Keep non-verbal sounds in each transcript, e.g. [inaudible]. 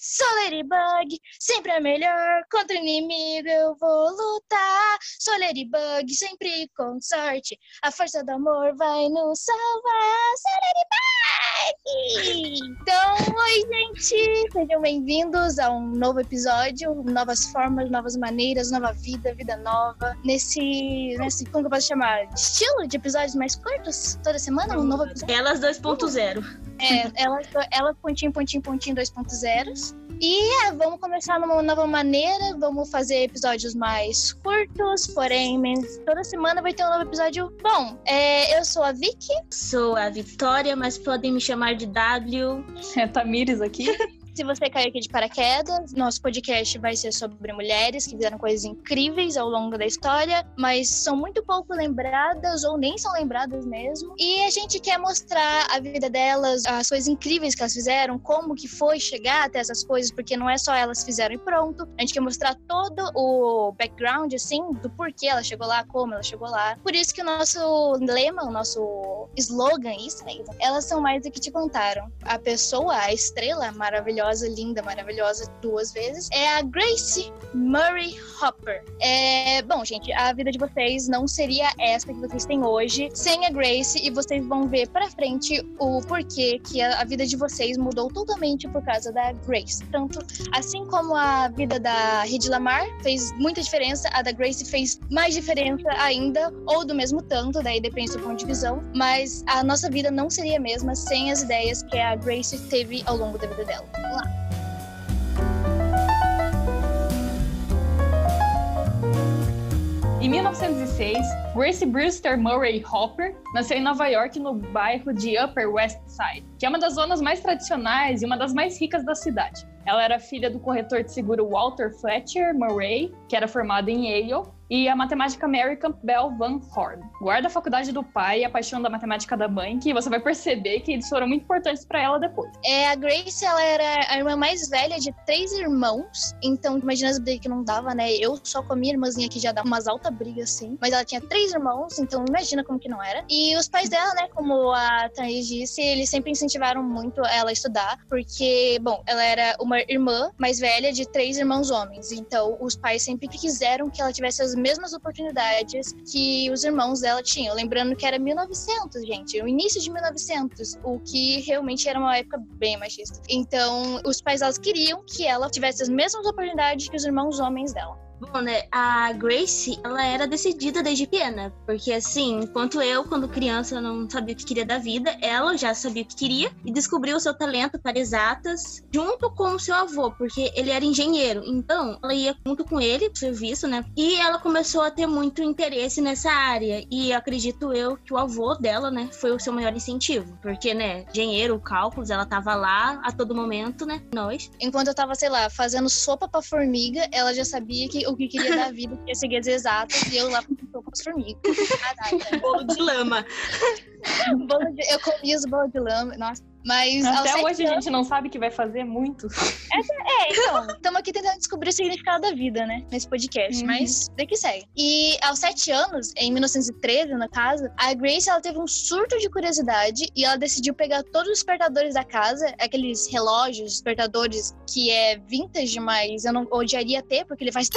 sou Ladybug, sempre a melhor. Contra o inimigo eu vou lutar. Sou Ladybug, sempre com sorte. A força do amor vai nos salvar. Sou Ladybug! Então, oi, gente! Sejam bem-vindos a um novo episódio. Novas formas, novas maneiras, nova vida, vida nova. Nesse, nesse como que eu posso chamar? Estilo de episódios mais curtos? Toda semana um novo episódio? Elas 2.0. É, elas, elas pontinho, pontinho, pontinho 2.0. E é, vamos começar numa nova maneira. Vamos fazer episódios mais curtos, porém, toda semana vai ter um novo episódio bom. É, eu sou a Vicky. Sou a Vitória, mas podem me chamar de W. É Tamires aqui. [laughs] Se você caiu aqui de paraquedas, nosso podcast vai ser sobre mulheres que fizeram coisas incríveis ao longo da história, mas são muito pouco lembradas ou nem são lembradas mesmo. E a gente quer mostrar a vida delas, as coisas incríveis que elas fizeram, como que foi chegar até essas coisas, porque não é só elas fizeram e pronto. A gente quer mostrar todo o background, assim, do porquê ela chegou lá, como ela chegou lá. Por isso que o nosso lema, o nosso slogan, isso mesmo, elas são mais do que te contaram. A pessoa, a estrela maravilhosa, linda, maravilhosa duas vezes, é a Grace Murray Hopper. É, bom, gente, a vida de vocês não seria essa que vocês têm hoje sem a Grace e vocês vão ver pra frente o porquê que a, a vida de vocês mudou totalmente por causa da Grace. Tanto assim como a vida da Hedy Lamar fez muita diferença, a da Grace fez mais diferença ainda, ou do mesmo tanto, daí depende do ponto de visão, mas a nossa vida não seria a mesma sem as ideias que a Grace teve ao longo da vida dela. 1906, Grace Brewster Murray Hopper nasceu em Nova York no bairro de Upper West Side, que é uma das zonas mais tradicionais e uma das mais ricas da cidade. Ela era filha do corretor de seguro Walter Fletcher Murray, que era formado em Yale, e a matemática Mary Campbell Van Horn. Guarda a faculdade do pai e a paixão da matemática da mãe, que você vai perceber que eles foram muito importantes para ela depois. É, a Grace, ela era a irmã mais velha de três irmãos, então imagina as brigas que não dava, né? Eu só com a minha irmãzinha que já dava umas altas brigas, assim, mas ela tinha três irmãos, então imagina como que não era. E os pais dela, né, como a Thaís disse, eles sempre incentivaram muito ela a estudar, porque, bom, ela era uma irmã mais velha de três irmãos homens, então os pais sempre quiseram que ela tivesse as mesmas oportunidades que os irmãos dela tinham. Lembrando que era 1900, gente, o início de 1900, o que realmente era uma época bem machista. Então, os pais delas queriam que ela tivesse as mesmas oportunidades que os irmãos homens dela. Bom, né, a Grace, ela era decidida desde pequena, porque assim, enquanto eu, quando criança, não sabia o que queria da vida, ela já sabia o que queria e descobriu o seu talento para exatas junto com o seu avô, porque ele era engenheiro. Então, ela ia junto com ele pro serviço, né? E ela começou a ter muito interesse nessa área. E acredito eu que o avô dela, né, foi o seu maior incentivo, porque, né, engenheiro, cálculos, ela tava lá a todo momento, né? Nós. Enquanto eu tava, sei lá, fazendo sopa pra formiga, ela já sabia que, o que queria da vida, que ia seguir as exatas, e eu lá com pras formigas. Bolo de lama. Bolo de- eu comia os bolos de lama, nossa. Mas Até hoje a anos- gente não sabe o que vai fazer muito. [laughs] É, então, [laughs] estamos aqui tentando descobrir o significado da vida, né? Nesse podcast, Uhum. mas daqui segue. E aos sete anos, em 1913, na casa, a Grace ela teve um surto de curiosidade e ela decidiu pegar todos os despertadores da casa, aqueles relógios, despertadores que é vintage, mas eu não odiaria ter, porque ele faz.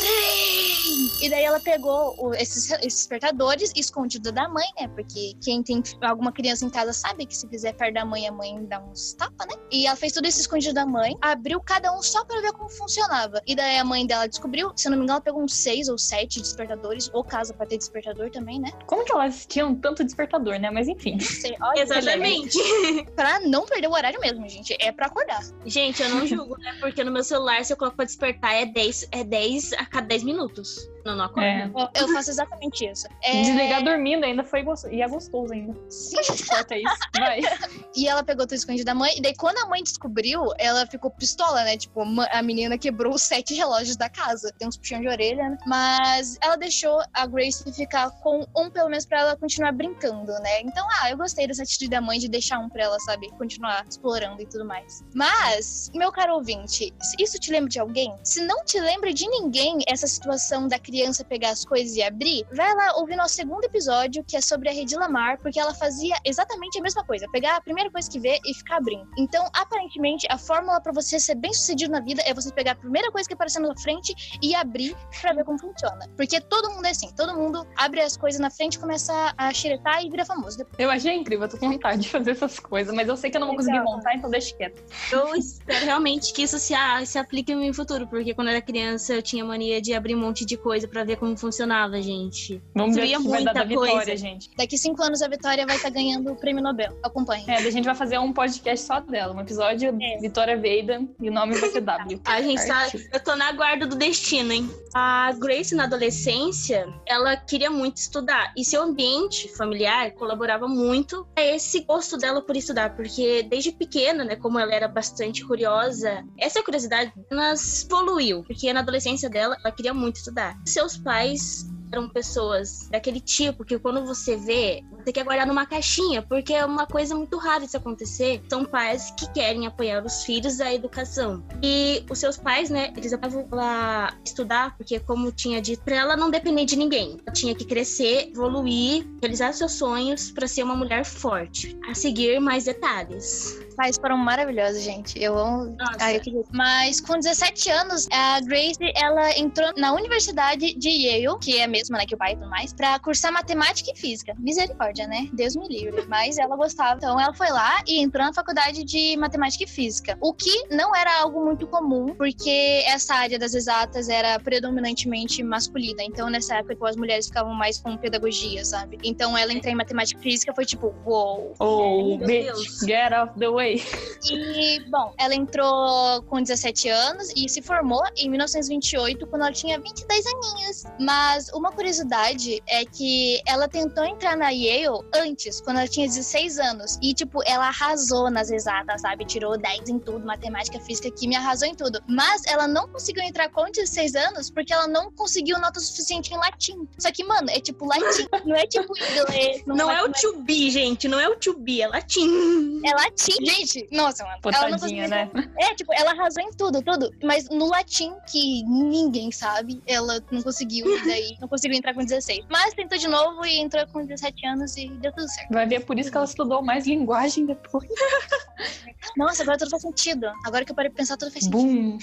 E daí ela pegou o- esses, esses despertadores escondido da mãe, né? Porque quem tem alguma criança em casa sabe que se fizer perto da mãe, a mãe dá uns tapas, né? E ela fez tudo isso escondido da mãe, abriu cada um só pra ver como funcionava. E daí a mãe dela descobriu, se não me engano, ela pegou uns seis ou sete despertadores, ou casa pra ter despertador também, né? Como que elas tinham tanto despertador, né? Mas enfim. Não sei, olha, Exatamente. [laughs] Pra não perder o horário mesmo, gente. É pra acordar. Gente, eu não julgo, né? Porque no meu celular, se eu coloco pra despertar, é 10, é 10 a cada 10 minutos. Não, não acorda. É. Eu faço exatamente isso. É, Desligar dormindo ainda foi gostoso. E é gostoso ainda. sim. Corta isso. Vai. [laughs] E ela pegou tudo escondido da mãe. E daí, quando a mãe descobriu, ela ficou pistola, né? Tipo, a menina quebrou os sete relógios da casa. Tem uns puxão de orelha, né? Mas ela deixou a Grace ficar com um, pelo menos, pra ela continuar brincando, né? Então, ah, eu gostei dessa atitude da mãe de deixar um pra ela, sabe? Continuar explorando e tudo mais. Mas, meu caro ouvinte, isso te lembra de alguém? Se não te lembra de ninguém, essa situação da criança criança pegar as coisas e abrir, vai lá ouvir nosso segundo episódio, que é sobre a Redi Lamar, porque ela fazia exatamente a mesma coisa, pegar a primeira coisa que vê e ficar abrindo. Então, aparentemente, a fórmula para você ser bem sucedido na vida é você pegar a primeira coisa que aparecer na frente e abrir para ver como funciona. Porque todo mundo é assim, todo mundo abre as coisas na frente, começa a xeretar e vira famoso. depois. Eu achei incrível, eu tô com vontade de fazer essas coisas, mas eu sei que eu não vou conseguir Legal. montar, então deixa quieto. Eu espero realmente que isso se, se aplique no meu futuro, porque quando eu era criança eu tinha mania de abrir um monte de coisa pra ver como funcionava, gente. Vamos ver o que vai dar da muita coisa. vitória, gente. Daqui cinco anos a Vitória vai estar ganhando o prêmio Nobel. Acompanhe. É, daí a gente vai fazer um podcast só dela, um episódio É. Vitória Veidan e o nome vai ser W. [laughs] A gente tá. Eu tô na guarda do destino, hein? A Grace, na adolescência, ela queria muito estudar. E seu ambiente familiar colaborava muito a esse gosto dela por estudar. Porque desde pequena, né, como ela era bastante curiosa, essa curiosidade apenas evoluiu. Porque na adolescência dela, ela queria muito estudar. Seus pais eram pessoas daquele tipo que quando você vê, você quer guardar numa caixinha, porque é uma coisa muito rara isso acontecer. São pais que querem apoiar os filhos à educação. E os seus pais, né, eles levavam ela estudar, porque como tinha dito, pra ela não depender de ninguém. Ela tinha que crescer, evoluir, realizar seus sonhos pra ser uma mulher forte. A seguir mais detalhes. Pais foram maravilhosos, gente. Eu amo. Ai, eu queria- Mas com 17 anos, a Grace ela entrou na Universidade de Yale, que é a mesma, né, que o pai e tudo mais, pra cursar matemática e física. Misericórdia, né? Deus me livre. Mas ela gostava. Então ela foi lá e entrou na faculdade de matemática e física. O que não era algo muito comum, porque essa área das exatas era predominantemente masculina. Então nessa época as mulheres ficavam mais com pedagogia, sabe? Então ela entrar em matemática e física foi tipo, uou. Oh, Meu bitch, Deus. get off the way. E, bom, ela entrou com 17 anos e se formou em 1928, quando ela tinha 22 aninhos. Mas uma curiosidade é que ela tentou entrar na Yale antes, quando ela tinha 16 anos. E, tipo, ela arrasou nas exatas, sabe? Tirou 10 em tudo, matemática, física, química, arrasou em tudo. Mas ela não conseguiu entrar com 16 anos porque ela não conseguiu nota suficiente em latim. Só que, mano, é tipo latim, [laughs] não é tipo inglês. Não é o matemática. to be, gente. Não é o to be, é latim. É latim, gente. Nossa, mano. ela não conseguiu Potadinha, né? É, tipo, ela arrasou em tudo, tudo. Mas no latim, que ninguém sabe, ela não conseguiu, e daí não conseguiu entrar com 16. Mas tentou de novo e entrou com 17 anos e deu tudo certo. Vai ver, é por isso que ela estudou mais linguagem depois. [laughs] Nossa, agora tudo faz sentido. Agora que eu parei de pensar, tudo faz sentido. Boom.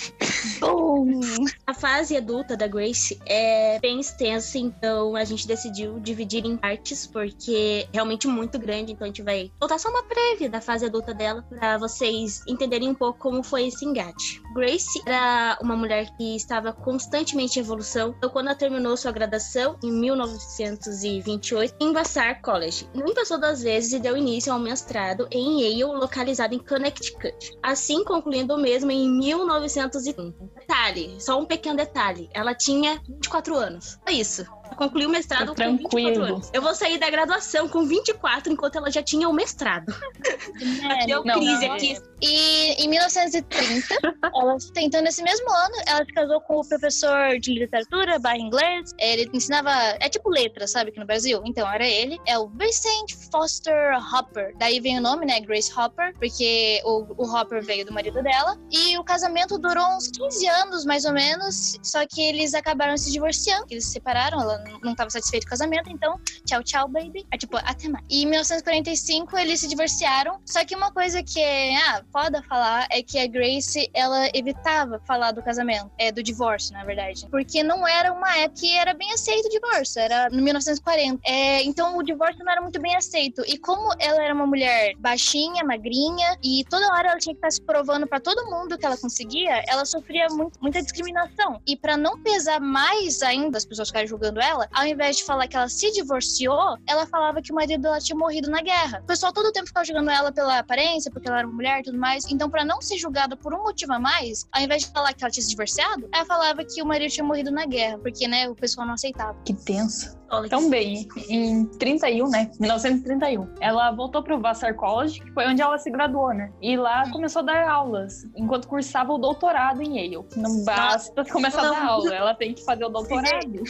Boom. A fase adulta da Grace é bem extensa, então a gente decidiu dividir em partes, porque é realmente muito grande, então a gente vai botar só uma prévia da fase adulta dela, pra vocês entenderem um pouco como foi esse engate. Grace era uma mulher que estava constantemente em evolução, então quando ela terminou sua graduação, em 1928, em Vassar College, não passou duas vezes e deu início ao mestrado em Yale, localizado em Connecticut. Assim, concluindo o mesmo em 1930. Detalhe, só um pequeno detalhe. Ela tinha 24 anos. É isso. Ela concluiu o mestrado Tá com 24 tranquilo. anos. Eu vou sair da graduação com 24, enquanto ela já tinha o mestrado. [laughs] Deu Não, crise não, aqui. E em 1930, [laughs] ela tentando nesse mesmo ano, ela se casou com o professor de literatura, barra inglês. Ele ensinava, é tipo letras, sabe, aqui no Brasil. Então era ele. É o Vincent Foster Hopper. Daí vem o nome, né, Grace Hopper, porque o, o Hopper veio do marido dela. E o casamento durou uns 15 anos, mais ou menos. Só que eles acabaram se divorciando. Eles se separaram, ela não estava satisfeita com o casamento, então tchau, tchau, baby. É tipo, até mais. E em 1945 eles se divorciaram. Só que uma coisa que é, ah, foda falar é que a Grace, ela evitava falar do casamento, é do divórcio, na verdade. Porque não era uma época que era bem aceito o divórcio, era no 1940. É, então o divórcio não era muito bem aceito. E como ela era uma mulher baixinha, magrinha, e toda hora ela tinha que estar se provando pra todo mundo que ela conseguia, ela sofria muito, muita discriminação. E pra não pesar mais ainda as pessoas ficarem julgando ela, ao invés de falar que ela se divorciou, ela falava que o marido dela tinha morrido na guerra. O pessoal todo o tempo ficava julgando ela pela aparência, porque ela era uma mulher e tudo mais. Então, pra não ser julgada por um motivo a mais, ao invés de falar que ela tinha se divorciado, ela falava que o marido tinha morrido na guerra, porque, né, o pessoal não aceitava. Que tenso. Olha que- Também, em 31, né? 1931. Ela voltou pro Vassar College, que foi onde ela se graduou, né? E lá começou a dar aulas, enquanto cursava o doutorado em Yale. Não basta começar a dar Não. aula, ela tem que fazer o doutorado.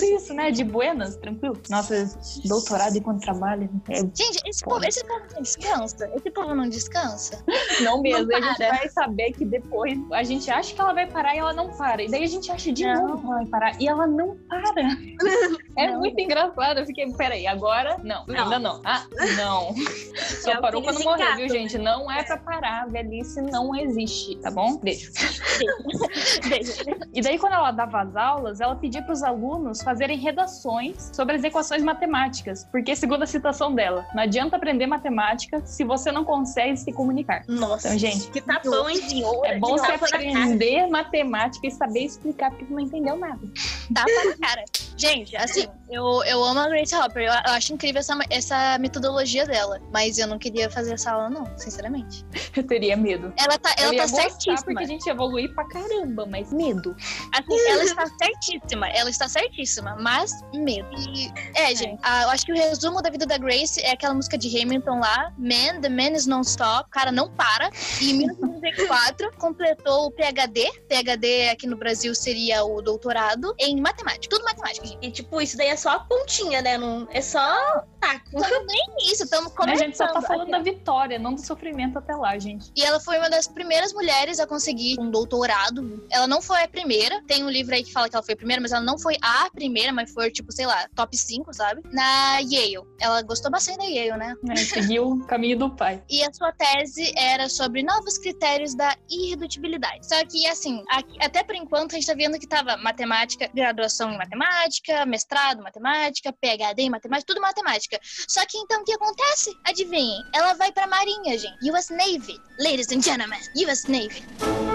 Nossa, isso, né? De buenas, tranquilo. Nossa, doutorado enquanto trabalho. É... Gente, esse povo, esse povo não descansa? Esse povo não descansa? [laughs] Não mesmo. Não a gente vai saber que depois a gente acha que ela vai parar e ela não para. E daí a gente acha de Não. novo que ela vai parar e ela não para. [laughs] É Não. muito engraçado. Eu fiquei, peraí, agora? Não, Não. ainda não. Ah, não. [laughs] Só É parou quando eles morrer, viu, gente? Não é pra parar. Velhice não existe, tá bom? Beijo. Beijo. E daí, quando ela dava as aulas, ela pedia para os alunos fazerem redações sobre as equações matemáticas. Porque, segundo a citação dela, não adianta aprender matemática se você não consegue se comunicar. Nossa, Então, gente, que tapão, hein? é bom você aprender matemática e saber explicar porque não entendeu nada. Tapa na cara. Gente, assim, eu, eu amo a Grace Hopper. Eu, eu acho incrível essa, essa metodologia dela. Mas eu não queria fazer essa aula, não, sinceramente. Eu teria medo. Ela tá, ela eu tá certíssima. porque a gente evolui pra caramba, mas medo. Assim, ela está certíssima. Ela está certíssima, mas medo. E, é, gente, a- eu acho que o resumo da vida da Grace é aquela música de Hamilton lá, Man, The Man is Non-Stop. O cara não para. E em 1994 completou o PhD. PhD aqui no Brasil seria o doutorado em matemática. Tudo matemática, gente. E tipo, isso daí é só a pontinha, né? Não, é só taco. Nem isso, estamos A começando. gente só tá falando aqui, da vitória, não do sofrimento até lá, gente. E ela foi uma das primeiras mulheres a conseguir um doutorado. Ela não foi a primeira. Tem um livro aí que fala que ela foi a primeira, mas ela não foi a primeira, mas foi, tipo, sei lá, top 5, sabe? Na Yale. Ela gostou bastante da Yale, né? É, seguiu o caminho do pai. E a sua tese era sobre novos critérios da irredutibilidade. Só que, assim, aqui- até por enquanto a gente tá vendo que tava matemática, graduação em matemática, mestrado em matemática, PhD em matemática, tudo matemática. Só que então o que acontece? Adivinhem, ela vai pra Marinha, gente. US Navy. Ladies and gentlemen, US Navy.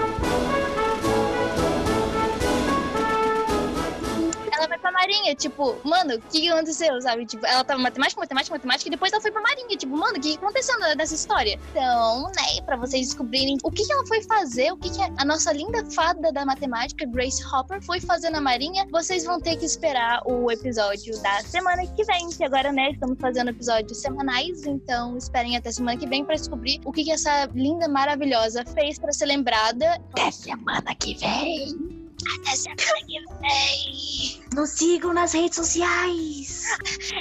Marinha, tipo, mano, o que, aconteceu, sabe? Tipo, ela tava matemática, matemática, matemática, e depois ela foi pra Marinha. Tipo, mano, o que, aconteceu nessa história? Então, né, pra vocês descobrirem o que, que ela foi fazer, o que, que a nossa linda fada da matemática, Grace Hopper, foi fazer na Marinha, vocês vão ter que esperar o episódio da semana que vem. Que agora, né, estamos fazendo episódios semanais, então esperem até semana que vem pra descobrir o que, que essa linda, maravilhosa fez pra ser lembrada até semana que vem. Até semana que vem. Nos sigam nas redes sociais.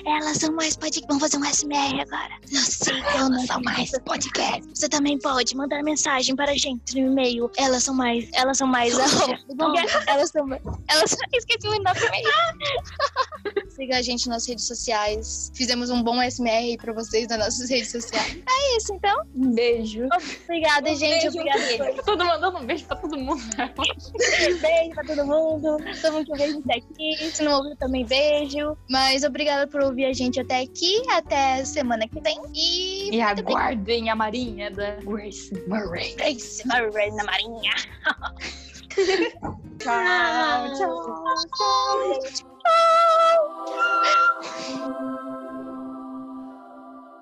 Elas são mais podcast. Vamos fazer um SMR agora. Não sei, elas são mais podcast. Você também pode mandar mensagem para a gente no e-mail. Elas são mais. Elas são mais. Elas são [laughs] mais. Elas esqueci o nome também. [laughs] Siga a gente nas redes sociais. Fizemos um bom SMR para vocês nas nossas redes sociais. É isso, então. Um beijo. Obrigada, gente. beijo. Obrigada. Todo mandando um beijo pra todo mundo. Beijo pra todo mundo. Todo mundo que a gente aqui. Se não ouviu, também beijo. Mas obrigada por ouvir a gente até aqui. Até semana que vem. E. E aguardem a marinha da Grace Murray. Grace Murray na Marinha. [laughs] Tchau, tchau. Tchau. Tchau.